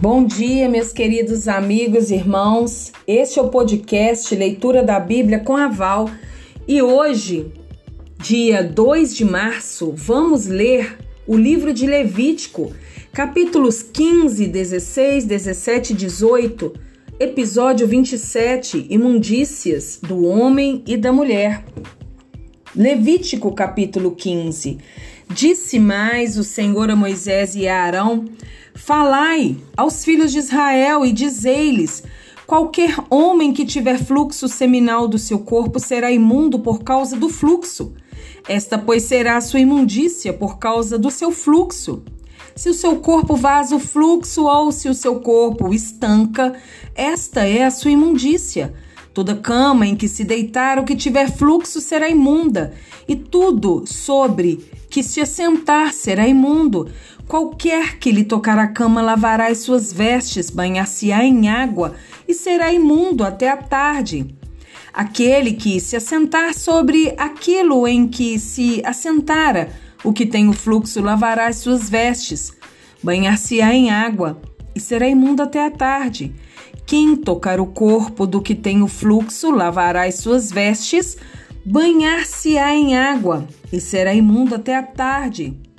Bom dia, meus queridos amigos e irmãos. Este é o podcast Leitura da Bíblia com a Val e hoje, dia 2 de março, vamos ler o livro de Levítico, capítulos 15, 16, 17 e 18, episódio 27, Imundícias do homem e da mulher. Levítico, capítulo 15. Disse mais o Senhor a Moisés e a Arão: Falai aos filhos de Israel e dizei-lhes: Qualquer homem que tiver fluxo seminal do seu corpo será imundo por causa do fluxo. Esta, pois, será a sua imundícia por causa do seu fluxo. Se o seu corpo vaza o fluxo ou se o seu corpo estanca, esta é a sua imundícia. Toda cama em que se deitar o que tiver fluxo será imunda, e tudo sobre que se assentar será imundo. Qualquer que lhe tocar a cama lavará as suas vestes, banhar-se-á em água e será imundo até a tarde. Aquele que se assentar sobre aquilo em que se assentara, o que tem o fluxo lavará as suas vestes, banhar-se-á em água e será imundo até a tarde. Quem tocar o corpo do que tem o fluxo lavará as suas vestes, banhar-se-á em água e será imundo até a tarde.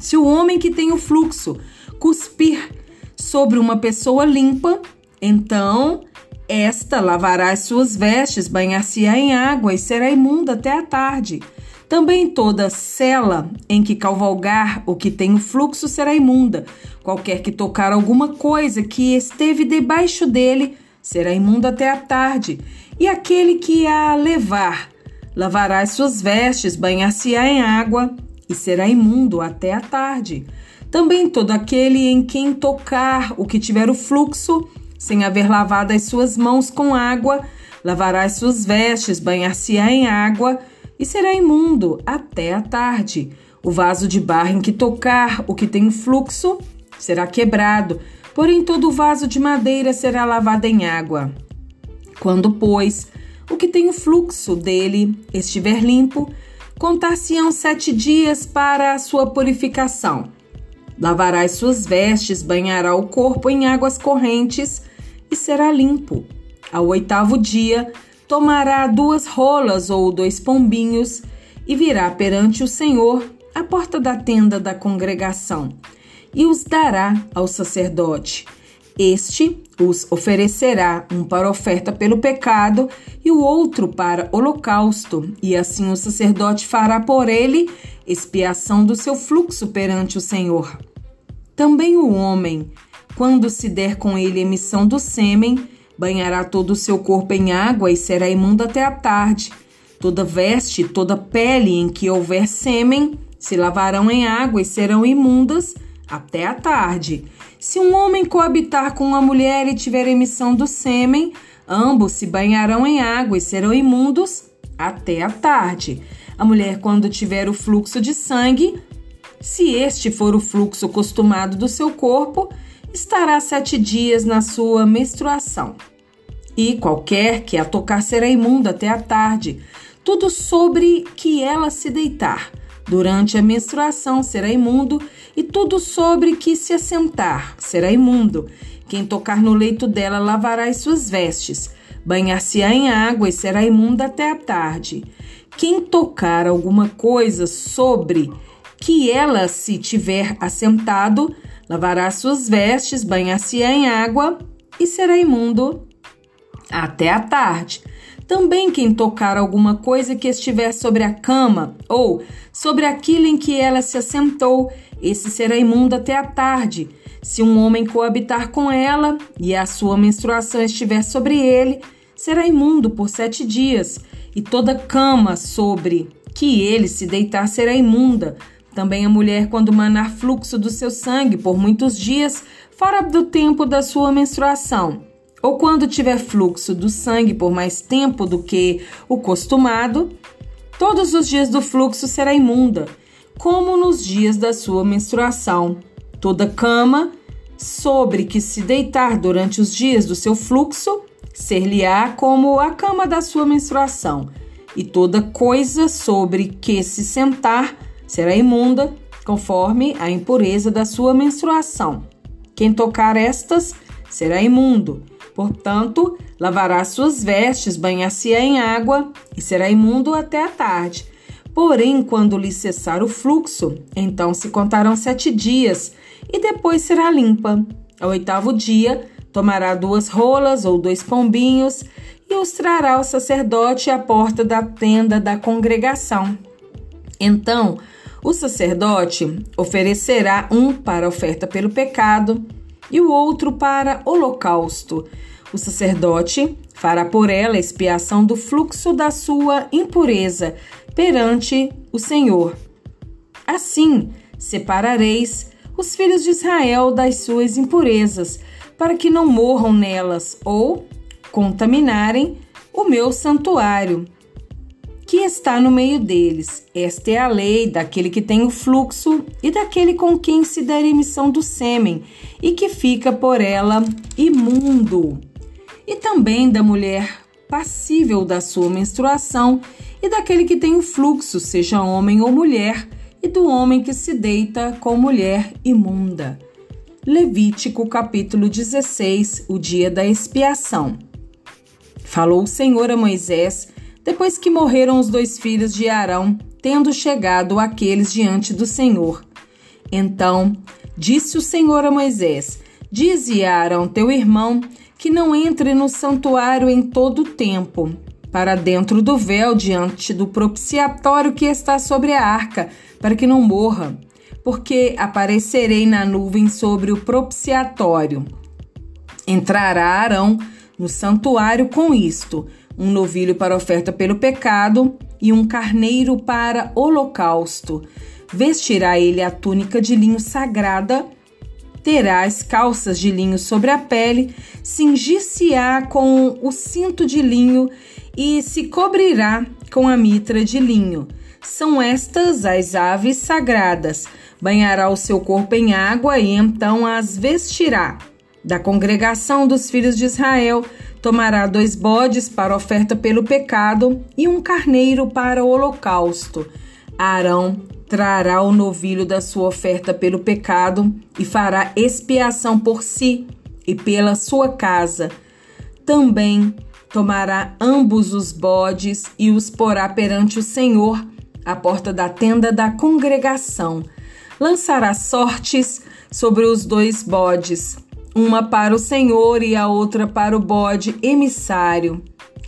Se o homem que tem o fluxo cuspir sobre uma pessoa limpa, então esta lavará as suas vestes, banhar-se-á em água e será imunda até a tarde. Também toda cela em que cavalgar o que tem o fluxo será imunda. Qualquer que tocar alguma coisa que esteve debaixo dele será imundo até a tarde. E aquele que a levar lavará as suas vestes, banhar-se-á em água e será imundo até a tarde. Também todo aquele em quem tocar o que tiver o fluxo, sem haver lavado as suas mãos com água, lavará as suas vestes, banhar-se-á em água e será imundo até a tarde. O vaso de barro em que tocar o que tem fluxo será quebrado, porém todo o vaso de madeira será lavado em água. Quando, pois, o que tem o fluxo dele estiver limpo, contar-se-ão sete dias para a sua purificação. Lavará as suas vestes, banhará o corpo em águas correntes e será limpo. Ao oitavo dia, tomará duas rolas ou dois pombinhos e virá perante o Senhor à porta da tenda da congregação e os dará ao sacerdote. Este os oferecerá um para oferta pelo pecado e o outro para holocausto, e assim o sacerdote fará por ele expiação do seu fluxo perante o Senhor. Também o homem, quando se der com ele emissão do sêmen, banhará todo o seu corpo em água e será imundo até a tarde. Toda veste, toda pele em que houver sêmen, se lavarão em água e serão imundas até a tarde. Se um homem coabitar com uma mulher e tiver emissão do sêmen, ambos se banharão em água e serão imundos até a tarde. A mulher, quando tiver o fluxo de sangue, se este for o fluxo costumado do seu corpo, estará sete dias na sua menstruação e qualquer que a tocar será imundo até a tarde. Tudo sobre que ela se deitar durante a menstruação será imundo, e tudo sobre que se assentar será imundo. Quem tocar no leito dela lavará as suas vestes, banhar-se-á em água e será imundo até a tarde. Quem tocar alguma coisa sobre que ela se tiver assentado, lavará suas vestes, banhar-se-á em água e será imundo até a tarde. Também quem tocar alguma coisa que estiver sobre a cama ou sobre aquilo em que ela se assentou, esse será imundo até a tarde. Se um homem coabitar com ela e a sua menstruação estiver sobre ele, será imundo por sete dias, e toda cama sobre que ele se deitar será imunda. Também a mulher, quando manar fluxo do seu sangue por muitos dias, fora do tempo da sua menstruação, ou quando tiver fluxo do sangue por mais tempo do que o costumado, todos os dias do fluxo será imunda, como nos dias da sua menstruação. Toda cama sobre que se deitar durante os dias do seu fluxo ser-lhe-á como a cama da sua menstruação, e toda coisa sobre que se sentar será imunda, conforme a impureza da sua menstruação. Quem tocar estas será imundo. Portanto, lavará suas vestes, banhar-se-á em água e será imundo até a tarde. Porém, quando lhe cessar o fluxo, então se contarão sete dias e depois será limpa. Ao oitavo dia, tomará duas rolas ou dois pombinhos e os trará ao sacerdote à porta da tenda da congregação. Então, o sacerdote oferecerá um para oferta pelo pecado e o outro para holocausto. O sacerdote fará por ela expiação do fluxo da sua impureza perante o Senhor. Assim, separareis os filhos de Israel das suas impurezas, para que não morram nelas ou contaminarem o meu santuário, que está no meio deles. Esta é a lei daquele que tem o fluxo e daquele com quem se dá emissão do sêmen e que fica por ela imundo. E também da mulher passível da sua menstruação e daquele que tem o fluxo, seja homem ou mulher, e do homem que se deita com mulher imunda. Levítico capítulo 16, o dia da expiação. Falou o Senhor a Moisés, depois que morreram os dois filhos de Arão, tendo chegado aqueles diante do Senhor. Então disse o Senhor a Moisés: Dize a Arão, teu irmão, que não entre no santuário em todo o tempo, para dentro do véu diante do propiciatório que está sobre a arca, para que não morra, porque aparecerei na nuvem sobre o propiciatório. Entrará Arão no santuário com isto: um novilho para oferta pelo pecado e um carneiro para holocausto. Vestirá ele a túnica de linho sagrada, terá as calças de linho sobre a pele, cingir-se-á com o cinto de linho e se cobrirá com a mitra de linho. São estas as aves sagradas. Banhará o seu corpo em água e então as vestirá. Da congregação dos filhos de Israel, tomará dois bodes para oferta pelo pecado e um carneiro para o holocausto. Arão trará o novilho da sua oferta pelo pecado e fará expiação por si e pela sua casa. Também tomará ambos os bodes e os porá perante o Senhor, à porta da tenda da congregação. Lançará sortes sobre os dois bodes uma para o Senhor e a outra para o bode emissário.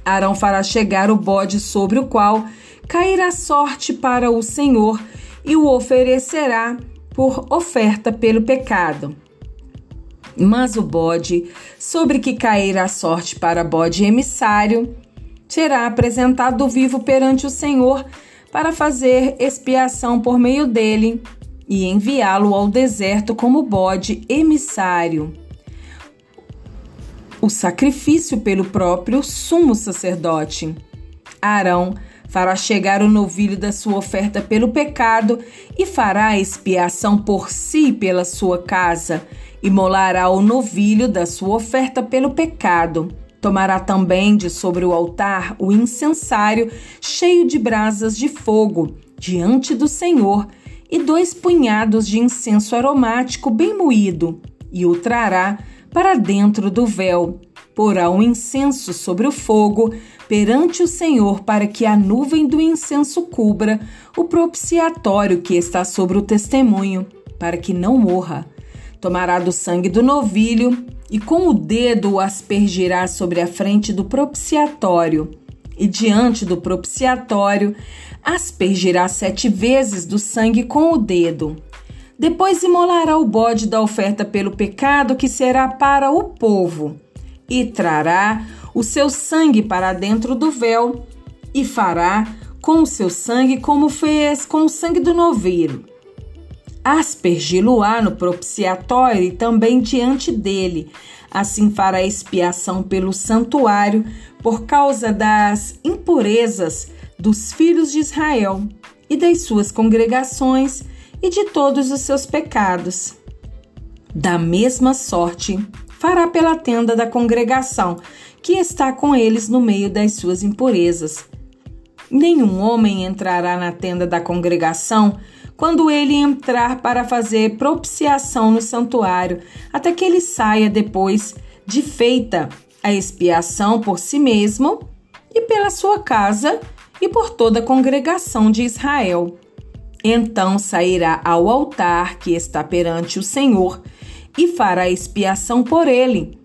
Arão fará chegar o bode sobre o qual cairá sorte para o Senhor e o oferecerá por oferta pelo pecado. Mas o bode, sobre que cairá sorte para bode emissário, será apresentado vivo perante o Senhor para fazer expiação por meio dele e enviá-lo ao deserto como bode emissário o sacrifício pelo próprio sumo sacerdote. Arão fará chegar o novilho da sua oferta pelo pecado e fará expiação por si e pela sua casa, e molará o novilho da sua oferta pelo pecado. Tomará também de sobre o altar o incensário cheio de brasas de fogo diante do Senhor e dois punhados de incenso aromático bem moído, e o trará para dentro do véu. Porá um incenso sobre o fogo perante o Senhor, para que a nuvem do incenso cubra o propiciatório que está sobre o testemunho, para que não morra. Tomará do sangue do novilho e com o dedo o aspergirá sobre a frente do propiciatório. E diante do propiciatório aspergirá sete vezes do sangue com o dedo. Depois imolará o bode da oferta pelo pecado, que será para o povo, e trará o seu sangue para dentro do véu, e fará com o seu sangue como fez com o sangue do novilho. Aspergi-lo-á no propiciatório e também diante dele. Assim fará expiação pelo santuário por causa das impurezas dos filhos de Israel e das suas congregações e de todos os seus pecados. Da mesma sorte, fará pela tenda da congregação, que está com eles no meio das suas impurezas. Nenhum homem entrará na tenda da congregação quando ele entrar para fazer propiciação no santuário, até que ele saia depois de feita a expiação por si mesmo e pela sua casa e por toda a congregação de Israel. Então sairá ao altar que está perante o Senhor e fará expiação por ele.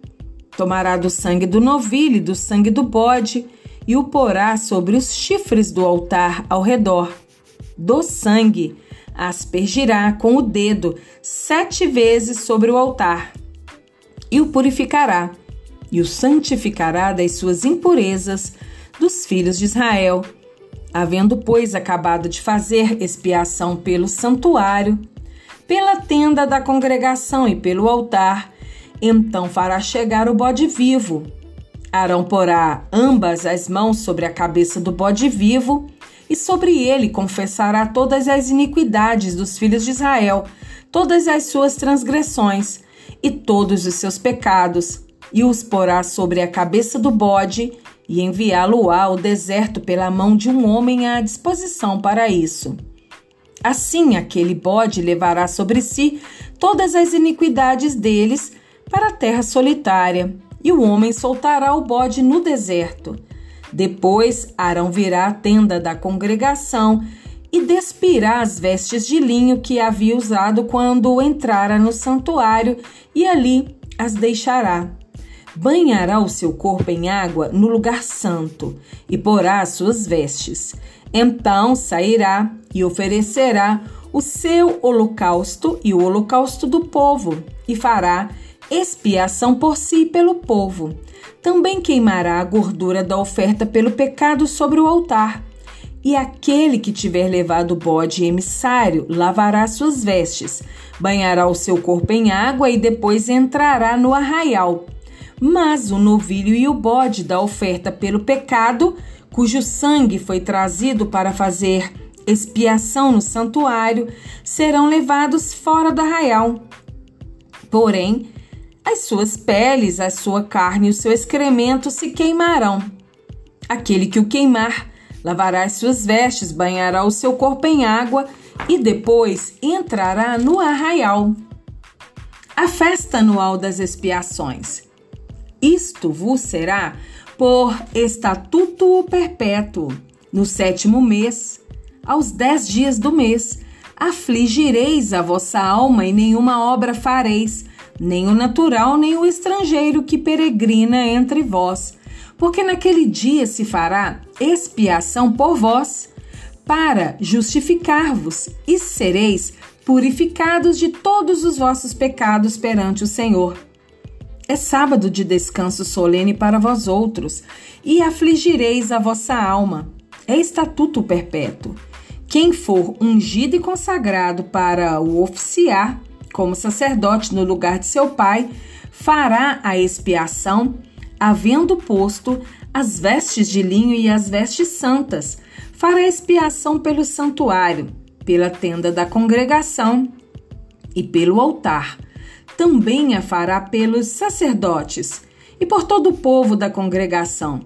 Tomará do sangue do novilho e do sangue do bode e o porá sobre os chifres do altar ao redor. Do sangue aspergirá com o dedo sete vezes sobre o altar e o purificará e o santificará das suas impurezas dos filhos de Israel. Havendo, pois, acabado de fazer expiação pelo santuário, pela tenda da congregação e pelo altar, então fará chegar o bode vivo. Arão porá ambas as mãos sobre a cabeça do bode vivo, e sobre ele confessará todas as iniquidades dos filhos de Israel, todas as suas transgressões e todos os seus pecados, e os porá sobre a cabeça do bode, e enviá-lo ao deserto pela mão de um homem à disposição para isso. Assim, aquele bode levará sobre si todas as iniquidades deles para a terra solitária, e o homem soltará o bode no deserto. Depois Arão virá à tenda da congregação e despirá as vestes de linho que havia usado quando entrara no santuário, e ali as deixará banhará o seu corpo em água no lugar santo e porá as suas vestes. Então sairá e oferecerá o seu holocausto e o holocausto do povo, e fará expiação por si e pelo povo. Também queimará a gordura da oferta pelo pecado sobre o altar. E aquele que tiver levado o bode emissário lavará suas vestes, banhará o seu corpo em água e depois entrará no arraial mas o novilho e o bode da oferta pelo pecado, cujo sangue foi trazido para fazer expiação no santuário, serão levados fora do arraial. Porém, as suas peles, a sua carne e o seu excremento se queimarão. Aquele que o queimar lavará as suas vestes, banhará o seu corpo em água e depois entrará no arraial. A festa anual das expiações. Isto vos será por estatuto perpétuo. No sétimo mês, aos dez dias do mês, afligireis a vossa alma e nenhuma obra fareis, nem o natural, nem o estrangeiro que peregrina entre vós, porque naquele dia se fará expiação por vós, para justificar-vos, e sereis purificados de todos os vossos pecados perante o Senhor. É sábado de descanso solene para vós outros, e afligireis a vossa alma. É estatuto perpétuo. Quem for ungido e consagrado para o oficiar, como sacerdote no lugar de seu pai, fará a expiação, havendo posto as vestes de linho e as vestes santas, fará expiação pelo santuário, pela tenda da congregação e pelo altar também a fará pelos sacerdotes e por todo o povo da congregação.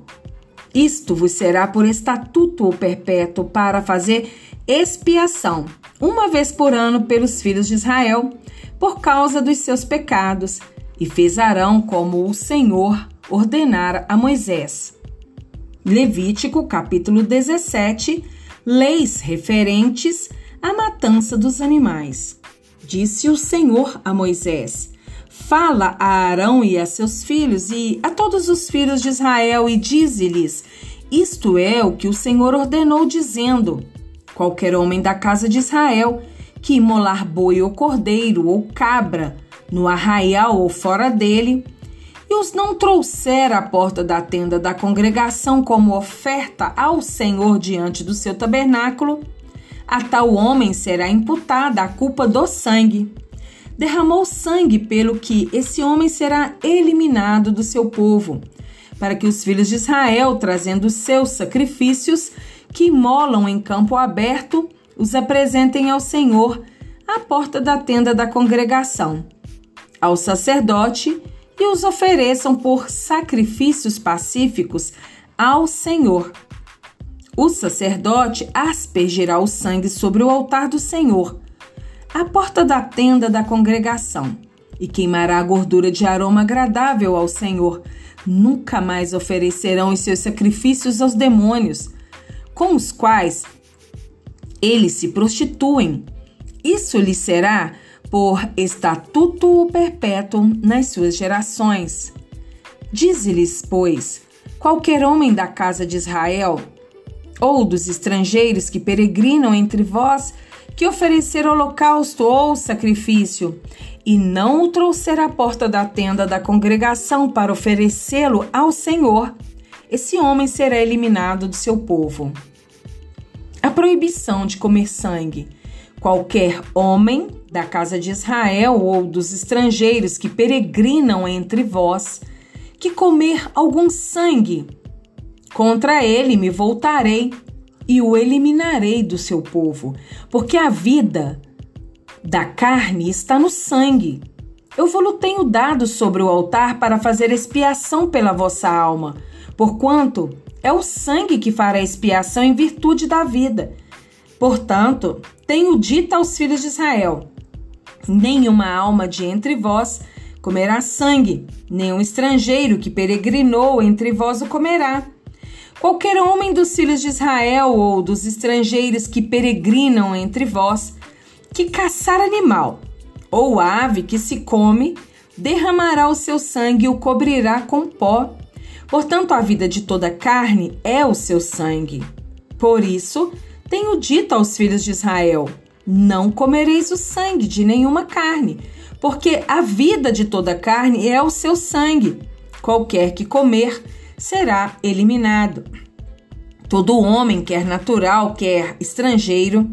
Isto vos será por estatuto perpétuo para fazer expiação, uma vez por ano, pelos filhos de Israel, por causa dos seus pecados, e fez Arão como o Senhor ordenara a Moisés. Levítico capítulo 17 Leis referentes à matança dos animais. Disse o Senhor a Moisés: Fala a Arão e a seus filhos e a todos os filhos de Israel e dize-lhes: Isto é o que o Senhor ordenou, dizendo: Qualquer homem da casa de Israel que imolar boi ou cordeiro ou cabra no arraial ou fora dele, e os não trouxer à porta da tenda da congregação como oferta ao Senhor diante do seu tabernáculo, a tal homem será imputada a culpa do sangue. Derramou sangue, pelo que esse homem será eliminado do seu povo, para que os filhos de Israel, trazendo seus sacrifícios, que molam em campo aberto, os apresentem ao Senhor à porta da tenda da congregação, ao sacerdote, e os ofereçam por sacrifícios pacíficos ao Senhor o sacerdote aspergirá o sangue sobre o altar do Senhor, à porta da tenda da congregação, e queimará a gordura de aroma agradável ao Senhor. Nunca mais oferecerão os seus sacrifícios aos demônios, com os quais eles se prostituem. Isso lhe será por estatuto perpétuo nas suas gerações. Dize-lhes, pois, qualquer homem da casa de Israel ou dos estrangeiros que peregrinam entre vós, que oferecer holocausto ou sacrifício, e não o trouxer à porta da tenda da congregação para oferecê-lo ao Senhor, esse homem será eliminado do seu povo. A proibição de comer sangue. Qualquer homem da casa de Israel ou dos estrangeiros que peregrinam entre vós, que comer algum sangue, contra ele me voltarei e o eliminarei do seu povo, porque a vida da carne está no sangue. Eu vou-lo tenho dado sobre o altar para fazer expiação pela vossa alma, porquanto é o sangue que fará expiação em virtude da vida. Portanto, tenho dito aos filhos de Israel: nenhuma alma de entre vós comerá sangue, nenhum estrangeiro que peregrinou entre vós o comerá. Qualquer homem dos filhos de Israel ou dos estrangeiros que peregrinam entre vós, que caçar animal ou ave que se come, derramará o seu sangue e o cobrirá com pó. Portanto, a vida de toda carne é o seu sangue. Por isso, tenho dito aos filhos de Israel: não comereis o sangue de nenhuma carne, porque a vida de toda carne é o seu sangue. Qualquer que comer será eliminado. Todo homem, quer natural, quer estrangeiro,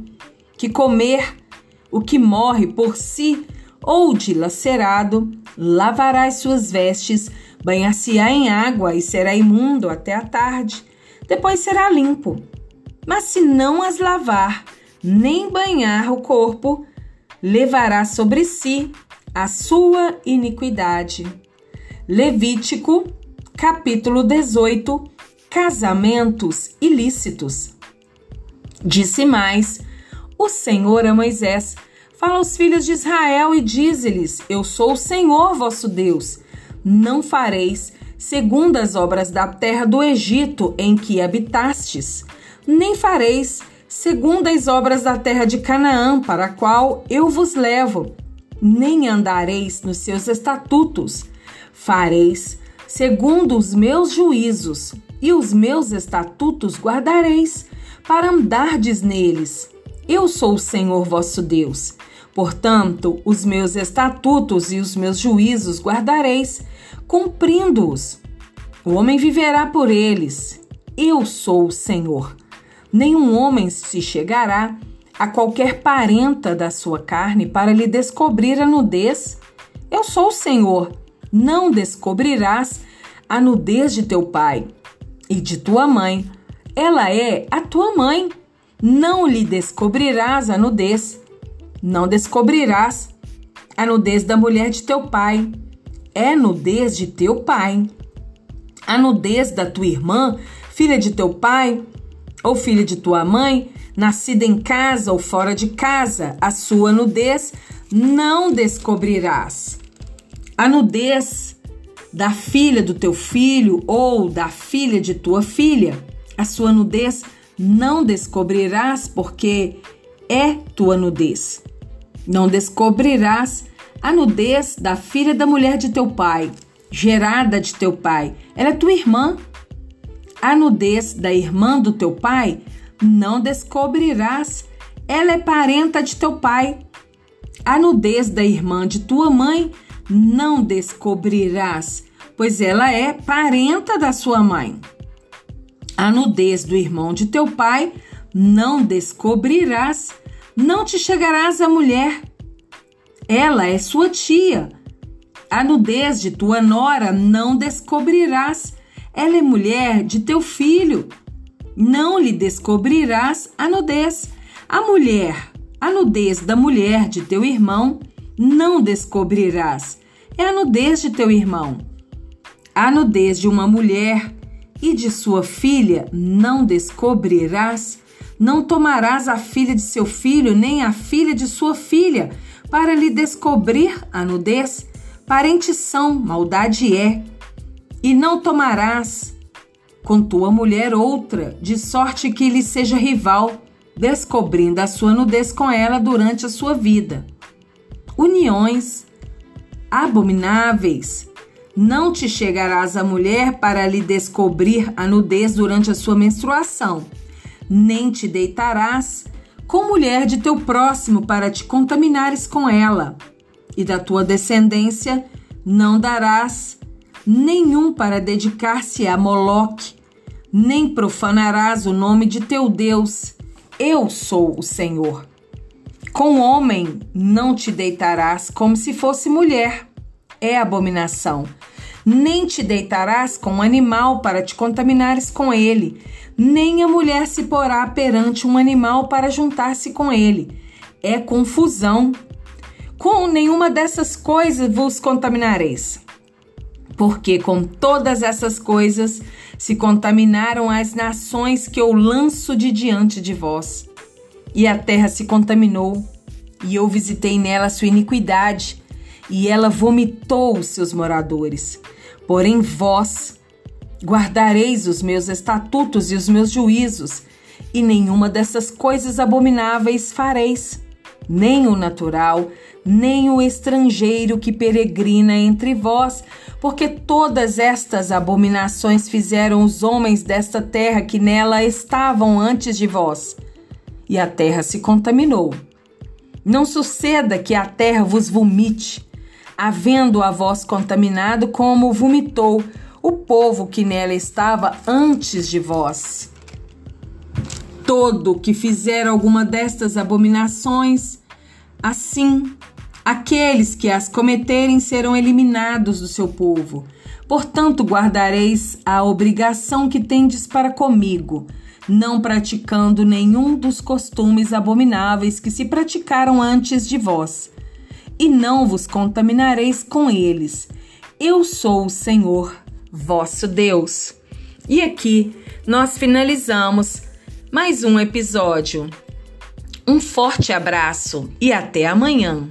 que comer o que morre por si ou dilacerado, lavará as suas vestes, banhar-se-á em água e será imundo até a tarde. Depois será limpo. Mas se não as lavar, nem banhar o corpo, levará sobre si a sua iniquidade. Levítico, capítulo 18, casamentos ilícitos. Disse mais: o Senhor a Moisés: Fala aos filhos de Israel e dize-lhes: Eu sou o Senhor vosso Deus. Não fareis segundo as obras da terra do Egito em que habitastes, nem fareis segundo as obras da terra de Canaã, para a qual eu vos levo, nem andareis nos seus estatutos. Fareis segundo os meus juízos, e os meus estatutos guardareis, para andardes neles eu sou o Senhor vosso Deus. Portanto, os meus estatutos e os meus juízos guardareis, cumprindo-os. O homem viverá por eles. Eu sou o Senhor. Nenhum homem se chegará a qualquer parenta da sua carne para lhe descobrir a nudez. Eu sou o Senhor. Não descobrirás a nudez de teu pai e de tua mãe. Ela é a tua mãe não lhe descobrirás a nudez, não descobrirás a nudez da mulher de teu pai, é nudez de teu pai. A nudez da tua irmã, filha de teu pai ou filha de tua mãe, nascida em casa ou fora de casa, a sua nudez não descobrirás. A nudez da filha do teu filho ou da filha de tua filha, a sua nudez não descobrirás, porque é tua nudez. Não descobrirás a nudez da filha da mulher de teu pai, gerada de teu pai. Ela é tua irmã. A nudez da irmã do teu pai não descobrirás. Ela é parenta de teu pai. A nudez da irmã de tua mãe não descobrirás, pois ela é parenta da sua mãe a nudez do irmão de teu pai, não descobrirás, não te chegarás à mulher. Ela é sua tia. A nudez de tua nora não descobrirás. Ela é mulher de teu filho. Não lhe descobrirás a nudez. A mulher, a nudez da mulher de teu irmão, não descobrirás. É a nudez de teu irmão. A nudez de uma mulher e de sua filha não descobrirás? Não tomarás a filha de seu filho, nem a filha de sua filha, para lhe descobrir a nudez? Parentes são, maldade é. E não tomarás com tua mulher outra, de sorte que lhe seja rival, descobrindo a sua nudez com ela durante a sua vida. Uniões abomináveis. Não te chegarás à mulher para lhe descobrir a nudez durante a sua menstruação, nem te deitarás com mulher de teu próximo para te contaminares com ela, e da tua descendência não darás nenhum para dedicar-se a Moloque, nem profanarás o nome de teu Deus. Eu sou o Senhor. Com homem não te deitarás como se fosse mulher. É abominação. Nem te deitarás com um animal para te contaminares com ele, nem a mulher se porá perante um animal para juntar-se com ele. É confusão. Com nenhuma dessas coisas vos contaminareis porque com todas essas coisas se contaminaram as nações que eu lanço de diante de vós. E a terra se contaminou, e eu visitei nela sua iniquidade, e ela vomitou os seus moradores. Porém, vós guardareis os meus estatutos e os meus juízos, e nenhuma dessas coisas abomináveis fareis, nem o natural, nem o estrangeiro que peregrina entre vós, porque todas estas abominações fizeram os homens desta terra que nela estavam antes de vós. E a terra se contaminou. Não suceda que a terra vos vomite, havendo a vós contaminado como vomitou o povo que nela estava antes de vós. Todo que fizer alguma destas abominações, assim Aqueles que as cometerem serão eliminados do seu povo. Portanto, guardareis a obrigação que tendes para comigo, não praticando nenhum dos costumes abomináveis que se praticaram antes de vós, e não vos contaminareis com eles. Eu sou o Senhor, vosso Deus. E aqui nós finalizamos mais um episódio. Um forte abraço e até amanhã.